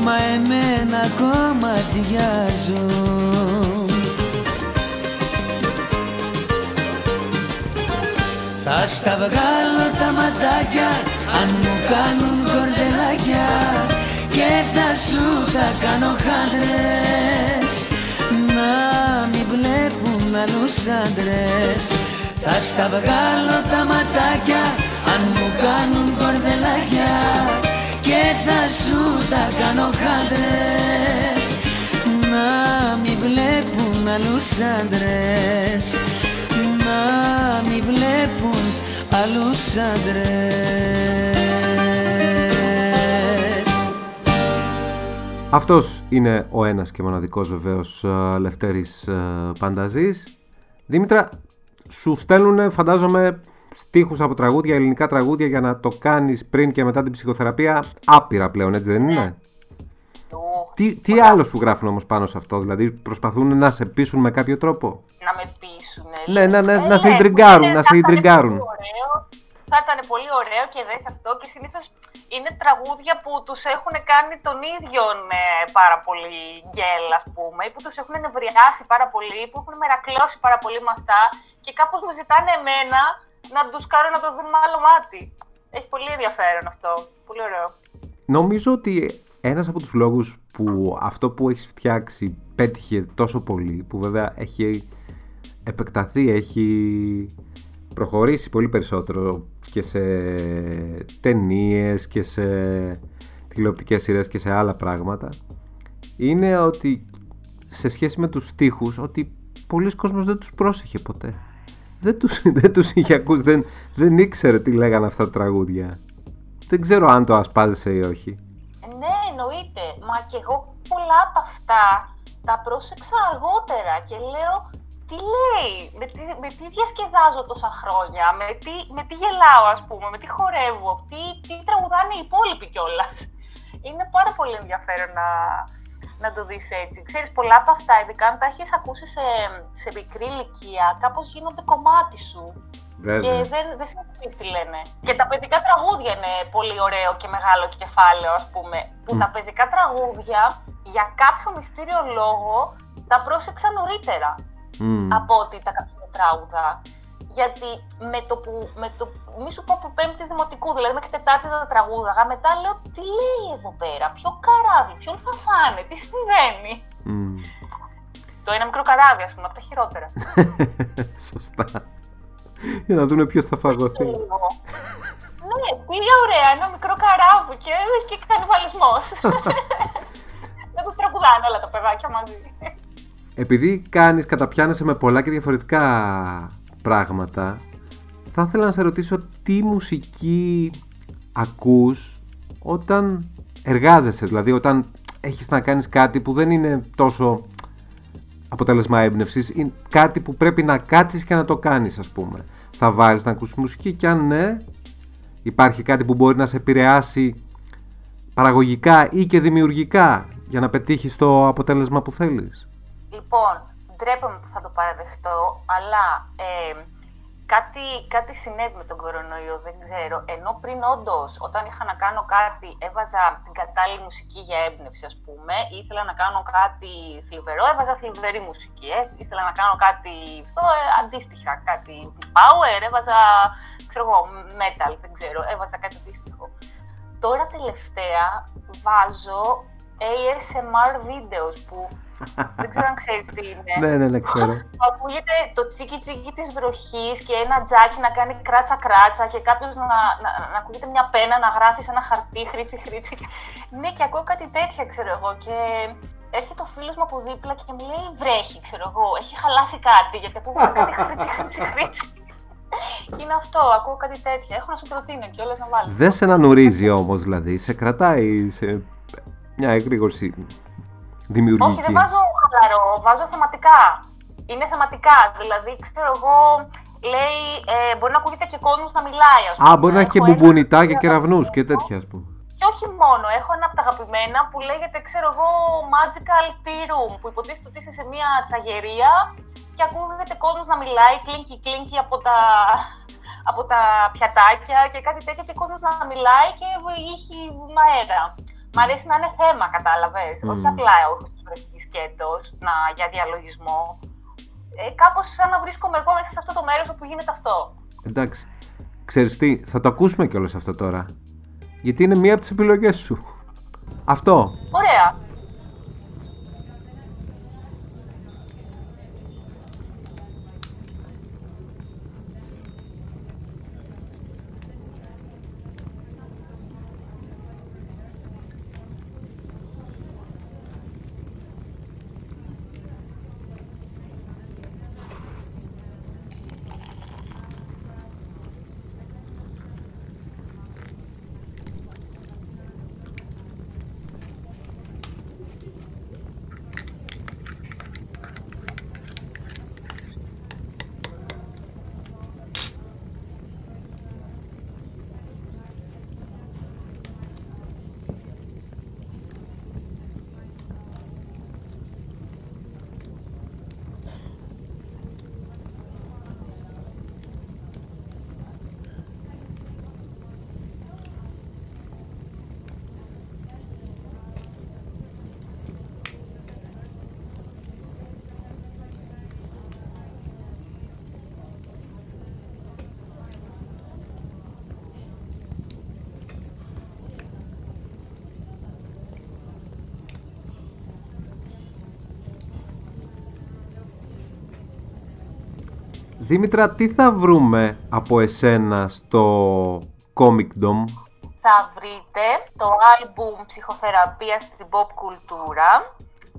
Μα εμένα ακόμα ταιριάζουν Θα στα βγάλω τα ματάκια αν μου κάνουν κορδελάκια και θα σου τα κάνω χάντρες. Να μη βλέπουν άλλους άντρες. Θα στα βγάλω τα ματάκια αν μου κάνουν κορδελάκια. Και θα σου τα κάνω χάντρες να μη βλέπουν άλλους άντρες. Να μη βλέπουν άλλους άντρες. Αυτός είναι ο ένας και μοναδικός βεβαίως ε, Λευτέρης ε, Πανταζής. Δήμητρα, σου στέλνουν φαντάζομαι στίχους από τραγούδια, ελληνικά τραγούδια για να το κάνεις πριν και μετά την ψυχοθεραπεία άπειρα πλέον, έτσι δεν είναι; Του, Τι, τι άλλο σου γράφουν όμως πάνω σε αυτό, δηλαδή προσπαθούν να σε πείσουν με κάποιο τρόπο; να με πείσουν. Ναι, ναι, ναι, Ε, να σε ναι, ιντριγκάρουν, είναι- να θα σε ήταν ιντριγκάρουν. πολύ ωραίο, Θα ήταν πολύ ωραίο και δεν αυτό και συνήθως είναι τραγούδια που τους έχουν κάνει τον ίδιον ε, πάρα πολύ γκέλ ας πούμε ή που τους έχουν νευριάσει πάρα πολύ, που έχουν μερακλώσει πάρα πολύ με αυτά και κάπως μου ζητάνε εμένα να τους κάνω να το δουν με άλλο μάτι. Έχει πολύ ενδιαφέρον αυτό. Πολύ ωραίο. Νομίζω ότι ένας από τους λόγους που αυτό που έχεις φτιάξει πέτυχε τόσο πολύ, που βέβαια έχει επεκταθεί, έχει προχωρήσει πολύ περισσότερο και σε ταινίες και σε τηλεοπτικές σειρές και σε άλλα πράγματα, είναι ότι σε σχέση με τους στίχους, ότι πολλοί κόσμος δεν τους πρόσεχε ποτέ. Δεν τους, δεν τους είχε ακούσει, δεν, δεν ήξερε τι λέγανε αυτά τα τραγούδια. Δεν ξέρω αν το ασπάζεσαι ή όχι. Ναι, εννοείται. Μα και εγώ πολλά από αυτά τα πρόσεξα αργότερα και λέω τι λέει, με τι, με τι διασκεδάζω τόσα χρόνια, με τι, με τι γελάω ας πούμε, με τι χορεύω, τι, τι τραγουδάνε οι υπόλοιποι κιόλας. Είναι πάρα πολύ ενδιαφέρον να, να το δεις έτσι. Ξέρεις, πολλά από αυτά, ειδικά αν τα έχεις ακούσει σε, σε μικρή ηλικία, κάπως γίνονται κομμάτι σου. Και Βέβαια. δεν, δεν συνεχίζεις τι λένε. Και τα παιδικά τραγούδια είναι πολύ ωραίο και μεγάλο κεφάλαιο, ας πούμε. Που τα παιδικά τραγούδια, για κάποιο μυστήριο λόγο, τα πρόσεξα νωρίτερα Μμμ. από ότι τα καπνοτράγουδα. Γιατί με το που, με το, μη σου πω από πέμπτη δημοτικού, δηλαδή μέχρι τετάρτη τα τραγούδαγα, μετά λέω τι λέει εδώ πέρα, ποιο καράβι, ποιον θα φάνε, τι συμβαίνει; Μμμ. Το ένα μικρό καράβι, ας πούμε, από τα χειρότερα. Σωστά. Για να δούμε ποιος θα φαγωθεί. Λίγο. ναι, τι ωραία, ένα μικρό καράβι και έχει και κανιβαλισμός. Δεν το τραγουδάνε όλα τα παιδάκια μαζί. Επειδή κάνεις, καταπιάνεσαι με πολλά και διαφορετικά πράγματα, θα ήθελα να σε ρωτήσω τι μουσική ακούς όταν εργάζεσαι, δηλαδή όταν έχεις να κάνεις κάτι που δεν είναι τόσο αποτέλεσμα έμπνευσης, είναι κάτι που πρέπει να κάτσεις και να το κάνεις ας πούμε. Θα βάλεις να ακούσεις μουσική και αν ναι, υπάρχει κάτι που μπορεί να σε επηρεάσει παραγωγικά ή και δημιουργικά για να πετύχεις το αποτέλεσμα που θέλεις; Λοιπόν, ντρέπομαι που θα το παραδεχτώ, αλλά ε, κάτι, κάτι συνέβη με τον κορονοϊό, δεν ξέρω. Ενώ πριν όντως, όταν είχα να κάνω κάτι, έβαζα την κατάλληλη μουσική για έμπνευση, ας πούμε, ή ήθελα να κάνω κάτι θλιβερό, έβαζα θλιβερή μουσική. Ε. Ήθελα να κάνω κάτι αυτό, ε, αντίστοιχα, κάτι power, έβαζα, ξέρω εγώ, metal, δεν ξέρω, έβαζα κάτι αντίστοιχο. Τώρα τελευταία βάζω ASMR videos που δεν ξέρω αν ξέρεις τι είναι. Ναι, ναι, ναι, ξέρω. Που ακούγεται το τσίκι τσίκι της βροχής και ένα τζάκι να κάνει κράτσα κράτσα και κάποιος να, να, να ακούγεται μια πένα να γράφει σε ένα χαρτί χρήτσι χρήτσι. Ναι και ακούω κάτι τέτοια ξέρω εγώ και έρχεται ο φίλος μου από δίπλα και μου λέει βρέχει ξέρω εγώ, έχει χαλάσει κάτι γιατί ακούω κάτι χρήτσι χρήτσι χρήτσι. Και είναι αυτό, ακούω κάτι τέτοια. Έχω να σου προτείνω και όλες να βάλεις. Δεν σε ανανουρίζει όμως δηλαδή, σε κρατάει σε μια εγρήγορση δημιουργική. Όχι, δεν βάζω χαλαρό, βάζω θεματικά. Είναι θεματικά, δηλαδή ξέρω εγώ, λέει, ε, μπορεί να ακούγεται και κόσμος να μιλάει, ας πούμε. Α, μπορεί να έχει και Έχω ένα- μπουμπονιτά και κεραυνούς και τέτοια ας πούμε. Και όχι μόνο, έχω ένα από τα αγαπημένα που λέγεται, ξέρω εγώ, Magical Tea Room, που υποτίθεται ότι είσαι σε μια τσαγερία και ακούγεται κόσμος να μιλάει, κλίνκι κλίνκι από τα, από τα πιατάκια και κάτι τέτοιο και κόσμος να μιλάει και ήχει αέρα. Μ' αρέσει να είναι θέμα, κατάλαβες. Όχι απλά ο σκέτος να, για διαλογισμό. Ε, κάπως σαν να βρίσκομαι εγώ μέσα σε αυτό το μέρος όπου γίνεται αυτό. Εντάξει. Ξέρεις τι, θα το ακούσουμε κιόλας αυτό τώρα. Γιατί είναι μία από τις επιλογές σου. Αυτό. Ωραία. Δήμητρα, τι θα βρούμε από εσένα στο Comicdom. θα βρείτε το άλμπουμ ψυχοθεραπείας στην pop κουλτούρα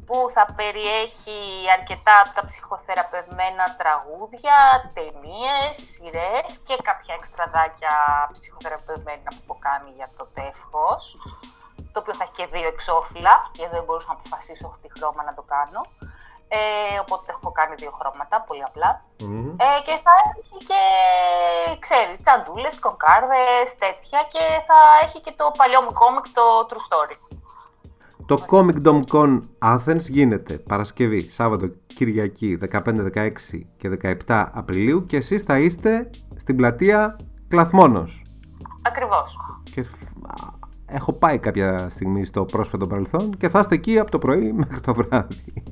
που θα περιέχει αρκετά από τα ψυχοθεραπευμένα τραγούδια, ταινίες, σειρές και κάποια εξτραδάκια ψυχοθεραπευμένα που έχω κάνει για το τεύχος το οποίο θα έχει και δύο εξώφυλλα γιατί δεν μπορούσα να αποφασίσω τι χρώμα να το κάνω ε, οπότε έχω κάνει δύο χρώματα, πολύ απλά. Ε, και θα έχει και, ξέρεις, τσαντούλες, κονκάρδες, τέτοια και θα έχει και το παλιό μου κόμικ, το True Story. Το Comicdom Con Athens γίνεται Παρασκευή, Σάββατο, Κυριακή 15, 16 και 17 Απριλίου και εσείς θα είστε στην πλατεία Κλαθμόνος. Ακριβώς. Και φ- α, έχω πάει κάποια στιγμή στο πρόσφατο παρελθόν και θα είστε εκεί από το πρωί μέχρι το βράδυ.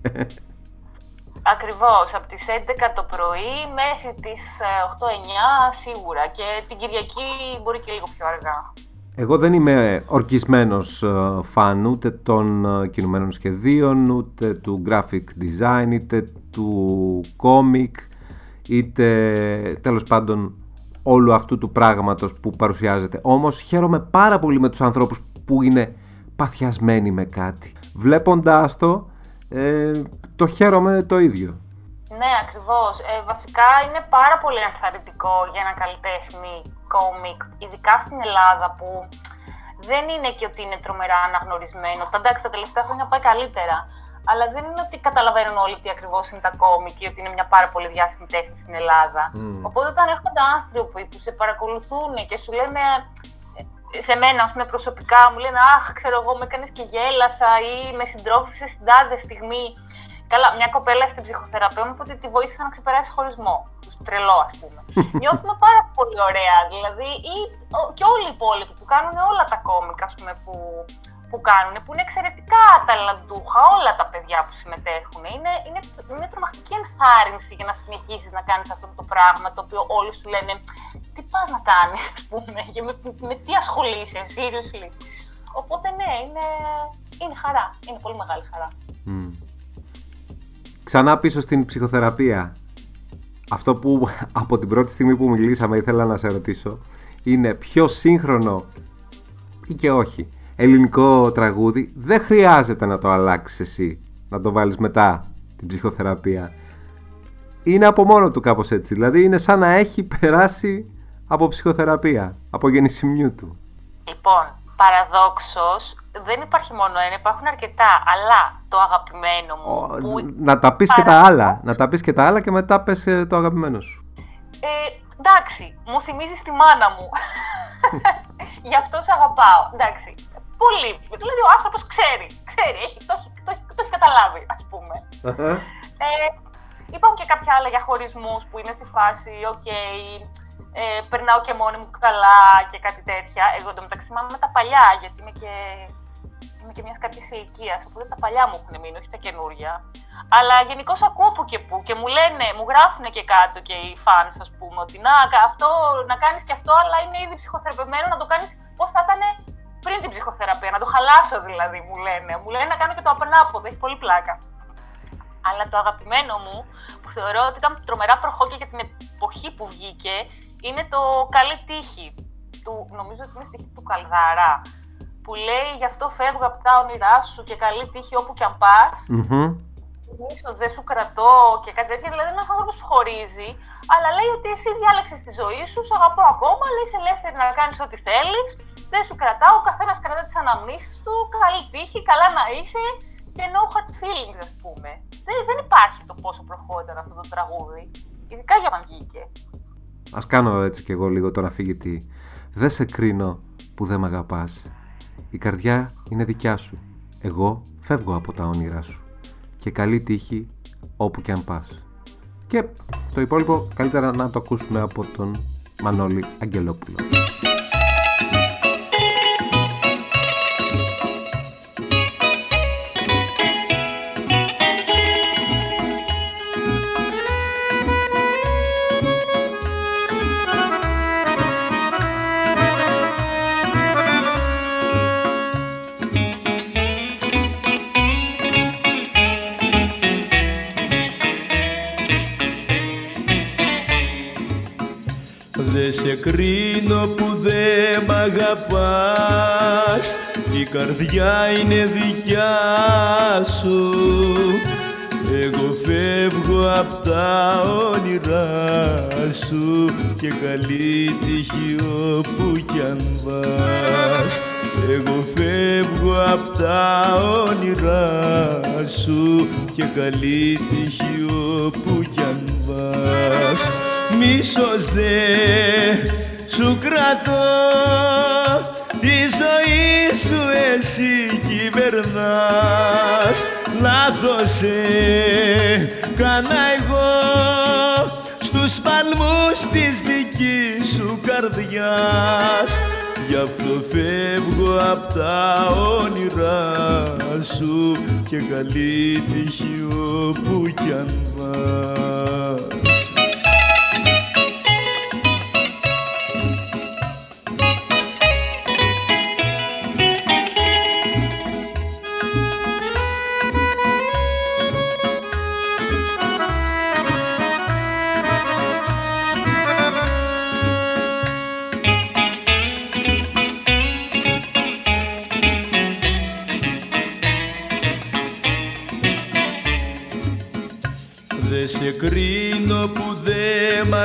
Ακριβώς, από τις 11 το πρωί μέχρι τις ε, 8-9 σίγουρα και την Κυριακή μπορεί και λίγο πιο αργά. Εγώ δεν είμαι ορκισμένος ε, φαν ούτε των ε, κινουμένων σχεδίων, ούτε του graphic design, είτε του comic, είτε τέλος πάντων όλου αυτού του πράγματος που παρουσιάζεται. Όμως χαίρομαι πάρα πολύ με τους ανθρώπους που είναι παθιασμένοι με κάτι. Βλέποντάς το, ε, το χαίρομαι το ίδιο. Ναι, ακριβώς. Ε, βασικά είναι πάρα πολύ ενθαρρυντικό για ένα καλλιτέχνη κόμικ, ειδικά στην Ελλάδα που δεν είναι και ότι είναι τρομερά αναγνωρισμένο. Τα εντάξει, τα τελευταία χρόνια πάει καλύτερα. Αλλά δεν είναι ότι καταλαβαίνουν όλοι τι ακριβώς είναι τα κόμικ και ότι είναι μια πάρα πολύ διάσημη τέχνη στην Ελλάδα. Οπότε όταν έρχονται άνθρωποι που σε παρακολουθούν και σου λένε ε, σε μένα, ας πούμε, προσωπικά μου λένε Αχ, ξέρω εγώ, με έκανες και γέλασα ή με συντρόφισε στην τάδε στιγμή. Καλά, μια κοπέλα στην ψυχοθεραπεία μου είπε ότι τη βοήθησα να ξεπεράσει χωρισμό. Τρελό, ας πούμε. Νιώθουμε πάρα πολύ ωραία. Δηλαδή, ή, ο- και όλοι οι υπόλοιποι που κάνουν όλα τα κόμικα, ας πούμε, που, που κάνουν, που είναι εξαιρετικά ταλαντούχα, όλα τα παιδιά που συμμετέχουν. Είναι, είναι, είναι τρομακτική ενθάρρυνση για να συνεχίσεις να κάνεις αυτό το πράγμα, το οποίο όλοι σου λένε Τι πας να κάνεις, ας πούμε, και με, με τι ασχολείσαι, seriously. Οπότε ναι, είναι, είναι χαρά. Είναι πολύ μεγάλη χαρά. Μμ. Ξανά πίσω στην ψυχοθεραπεία. Αυτό που από την πρώτη στιγμή που μιλήσαμε ήθελα να σε ρωτήσω είναι πιο σύγχρονο ή και όχι ελληνικό τραγούδι δεν χρειάζεται να το αλλάξεις εσύ να το βάλεις μετά την ψυχοθεραπεία είναι από μόνο του κάπως έτσι δηλαδή είναι σαν να έχει περάσει από ψυχοθεραπεία από γεννησιμιού του Λοιπόν, παραδόξως, δεν υπάρχει μόνο ένα, υπάρχουν αρκετά, αλλά το αγαπημένο μου, Ω, που να τα πεις και τα άλλα να τα πεις και τα άλλα και μετά πες ε, το αγαπημένο σου Ε, εντάξει, μου θυμίζεις τη μάνα μου. Γι' αυτό σε αγαπάω. Εντάξει. Πολύ. Δηλαδή ο άνθρωπος ξέρει. Ξέρει. Έχει, το, έχει, το, έχει, το έχει καταλάβει, ας πούμε. Ε, είπαμε και κάποια άλλα για χωρισμούς που είναι στη φάση, οκ, ε, περνάω και μόνη μου καλά και κάτι τέτοια. Εγώ εντωμεταξύ θυμάμαι τα παλιά, γιατί είμαι και, είμαι και μιας κάποιας ηλικίας, οπότε τα παλιά μου έχουν μείνει, όχι τα καινούρια. Αλλά γενικώ ακούω που και που και μου λένε, μου γράφουν και κάτω και οι fans, ας πούμε, ότι να, κα- αυτό, να κάνεις και αυτό, αλλά είναι ήδη ψυχοθεραπευμένο να το κάνεις πώς θα ήταν πριν την ψυχοθεραπεία. Να το χαλάσω δηλαδή, μου λένε. Μου λένε να κάνω και το απενάποδο, έχει πολύ πλάκα. Αλλά το αγαπημένο μου, που θεωρώ ότι ήταν τρομερά προχώκια για την εποχή που βγήκε, είναι το Καλή Τύχη. Του, νομίζω ότι είναι τύχη του Καλδαρά. Που λέει γι' αυτό φεύγω από τα όνειρά σου και καλή τύχη όπου και αν πας. Μμμ. Ίσως δεν σου κρατώ και κάτι τέτοιο. Δηλαδή, είναι ένας άνθρωπος που χωρίζει, αλλά λέει ότι εσύ διάλεξες τη ζωή σου, σε αγαπώ ακόμα, λέει είσαι ελεύθερη να κάνεις ό,τι θέλεις. Δεν σου κρατάω, ο καθένας κρατά τις αναμνήσεις του. Καλή τύχη, καλά να είσαι και no hard feelings, ας πούμε. Δεν, δεν υπάρχει το πόσο προχώρηταν αυτό το τραγούδι. Ειδικά για όταν βγήκε. Ας κάνω έτσι κι εγώ λίγο τον αφήγητη. Δεν σε κρίνω που δεν με αγαπάς. Η καρδιά είναι δικιά σου. Εγώ φεύγω από τα όνειρά σου. Και καλή τύχη όπου κι αν πας. Και το υπόλοιπο καλύτερα να το ακούσουμε από τον Μανώλη Αγγελόπουλο. Κρίνω που δεν μ' αγαπάς. Η καρδιά είναι δικιά σου. Εγώ φεύγω απ' τα όνειρά σου Και καλή τύχη όπου κι αν πας. Εγώ φεύγω απ' τα όνειρά σου Και καλή τύχη όπου κι αν πας Μίσος δε σου κρατώ Τη ζωή σου εσύ κυβερνάς. Λάθος σε κάνα εγώ Στους παλμούς της δικής σου καρδιάς. Γι' αυτό φεύγω απ' τα όνειρά σου Και καλή τύχη όπου κι αν πας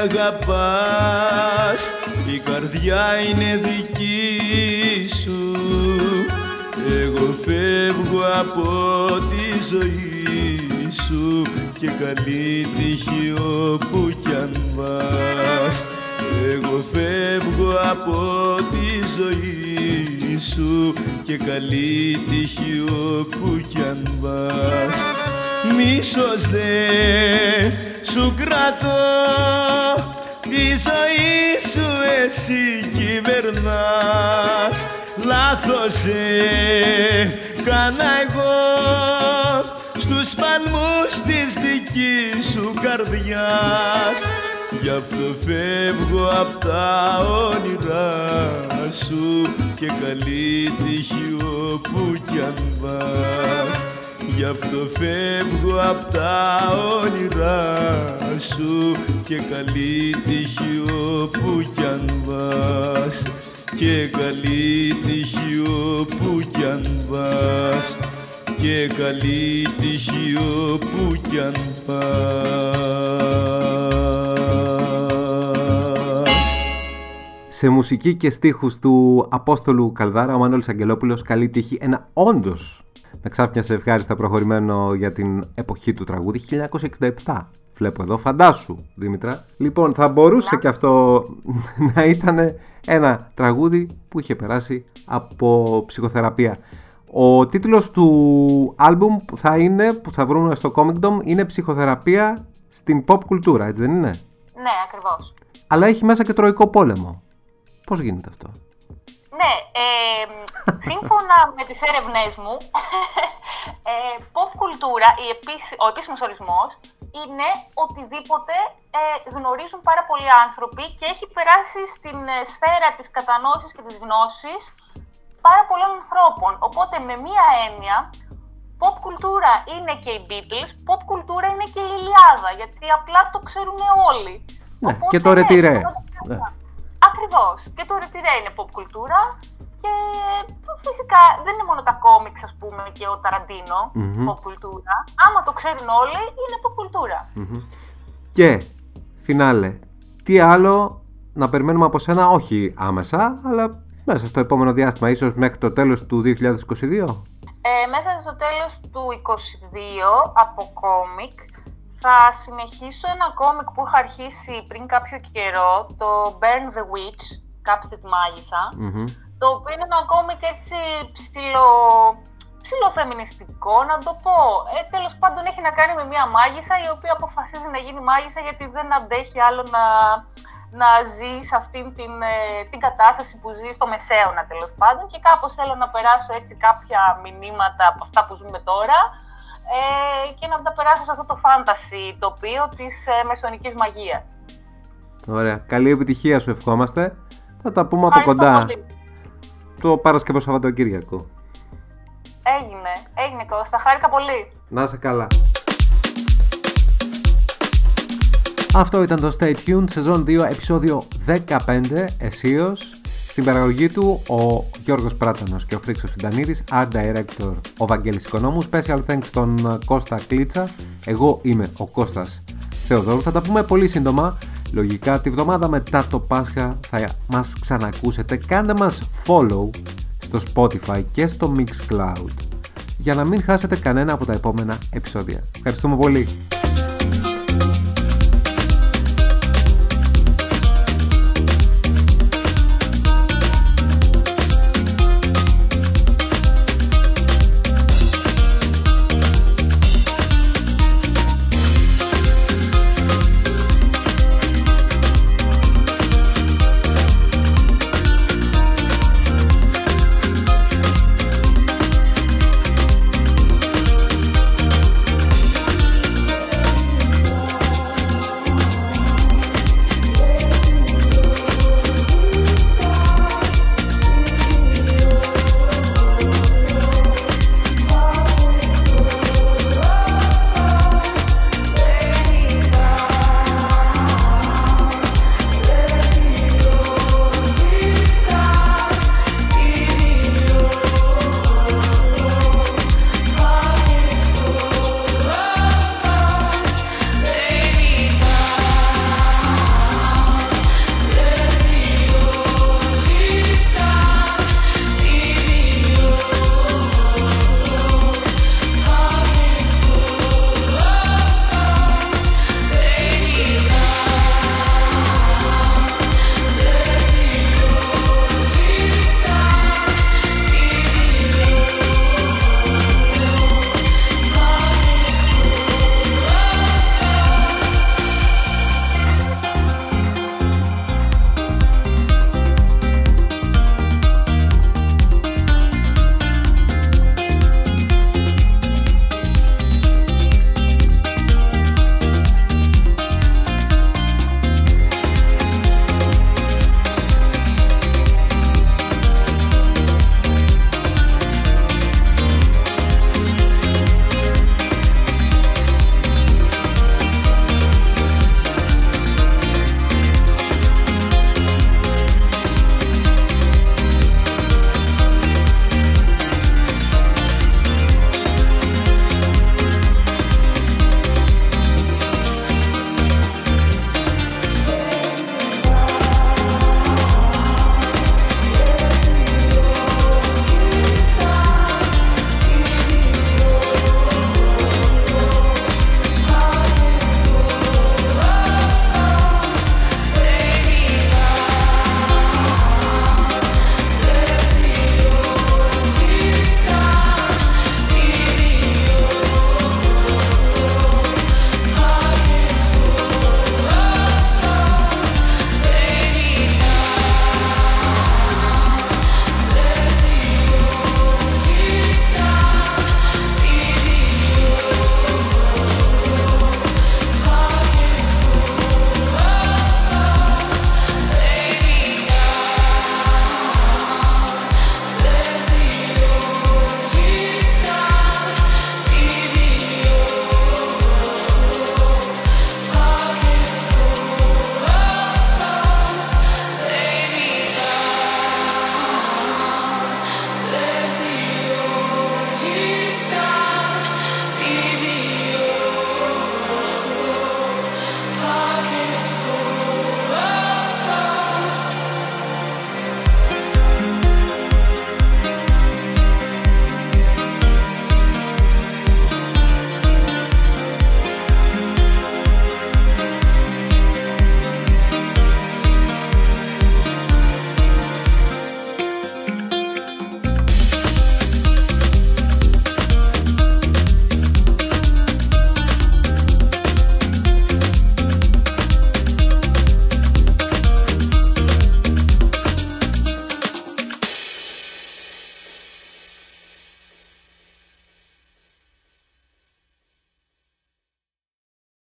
αγαπάς. Η καρδιά είναι δική σου. Εγώ φεύγω από τη ζωή σου Και καλή τύχη όπου κι αν πας. Εγώ φεύγω από τη ζωή σου Και καλή τύχη όπου κι αν πας Μίσος δε. Σου κρατώ Τη ζωή σου εσύ κυβερνάς. Λάθος σε κάνα εγώ Στους παλμούς της δικής σου καρδιάς. Γι' αυτό φεύγω απ' τα όνειρά σου Και καλή τύχη όπου κι αν πας Γι' αυτό φεύγω απ' τα όνειρά σου Και καλή τύχη όπου κι αν πας. Και καλή τύχη όπου κι αν πας. Και καλή τύχη όπου κι αν πας. Σε μουσική και στίχους του Απόστολου Καλδάρα, ο Μανώλης Αγγελόπουλος, καλή τύχη. Ένα όντως με ξάφνιασε ευχάριστα προχωρημένο για την εποχή του τραγούδι 1967. Βλέπω εδώ, φαντάσου Δήμητρα. Λοιπόν, θα μπορούσε και αυτό να ήταν ένα τραγούδι που είχε περάσει από ψυχοθεραπεία. Ο τίτλος του άλμπουμ που θα είναι, που θα βρούμε στο Comic Dome, είναι ψυχοθεραπεία στην pop κουλτούρα, έτσι δεν είναι; Ναι, ακριβώς. Αλλά έχει μέσα και τροϊκό πόλεμο. Πώς γίνεται αυτό; Ναι, ε, σύμφωνα με τις έρευνές μου, ε, pop κουλτούρα, η επίση- ο επίσημος ορισμός, είναι οτιδήποτε ε, γνωρίζουν πάρα πολλοί άνθρωποι και έχει περάσει στην ε, σφαίρα της κατανόησης και της γνώσης πάρα πολλών ανθρώπων. Οπότε με μία έννοια, pop κουλτούρα είναι και οι Beatles, pop κουλτούρα είναι και η Ιλιάδα, γιατί απλά το ξέρουν όλοι. Ναι, και το ρετυρέ. Ναι. Ακριβώς. Και το ρετυρέ είναι pop κουλτούρα και φυσικά δεν είναι μόνο τα κόμιξ ας πούμε και ο ταραντινο Μμμ. pop κουλτούρα. Άμα το ξέρουν όλοι είναι pop κουλτούρα. Και, φινάλε, τι άλλο να περιμένουμε από σένα, όχι άμεσα, αλλά μέσα στο επόμενο διάστημα, ίσως μέχρι το τέλος του 2022. Ε, μέσα στο τέλος του 22 από κόμικ θα συνεχίσω ένα κόμικ που είχα αρχίσει πριν κάποιο καιρό, το Burn the Witch, κάψτε τη μάγισσα, Μμμ. το οποίο είναι ένα κόμικ έτσι ψηλο... ψηλοφεμινιστικό, να το πω. Ε, τέλος πάντων έχει να κάνει με μια μάγισσα η οποία αποφασίζει να γίνει μάγισσα γιατί δεν αντέχει άλλο να, να ζει σε αυτήν την, ε, την κατάσταση που ζει στο μεσαίωνα τέλος πάντων και κάπως θέλω να περάσω έτσι κάποια μηνύματα από αυτά που ζούμε τώρα ε, και να τα περάσω σε αυτό το fantasy τοπίο της ε, μεσονικής μαγείας. Ωραία. Καλή επιτυχία σου ευχόμαστε. Θα τα πούμε από Ευχαριστώ κοντά πολύ. το Παρασκευό Σαββατοκύριακο. Έγινε, έγινε Κώστα, χάρηκα πολύ. Να είσαι καλά. Αυτό ήταν το Stay Tuned, σεζόν 2, επεισόδιο 15, εσείως. Στην παραγωγή του ο Γιώργος Πράτανος και ο Φρίξος Φιντανίδης, Art Director ο Βαγγέλης Οικονόμου, Special thanks στον Κώστα Κλίτσα, εγώ είμαι ο Κώστας Θεοδόρου, θα τα πούμε πολύ σύντομα. Λογικά τη βδομάδα μετά το Πάσχα θα μας ξανακούσετε. Κάντε μας follow στο Spotify και στο Mixcloud για να μην χάσετε κανένα από τα επόμενα επεισόδια. Ευχαριστούμε πολύ.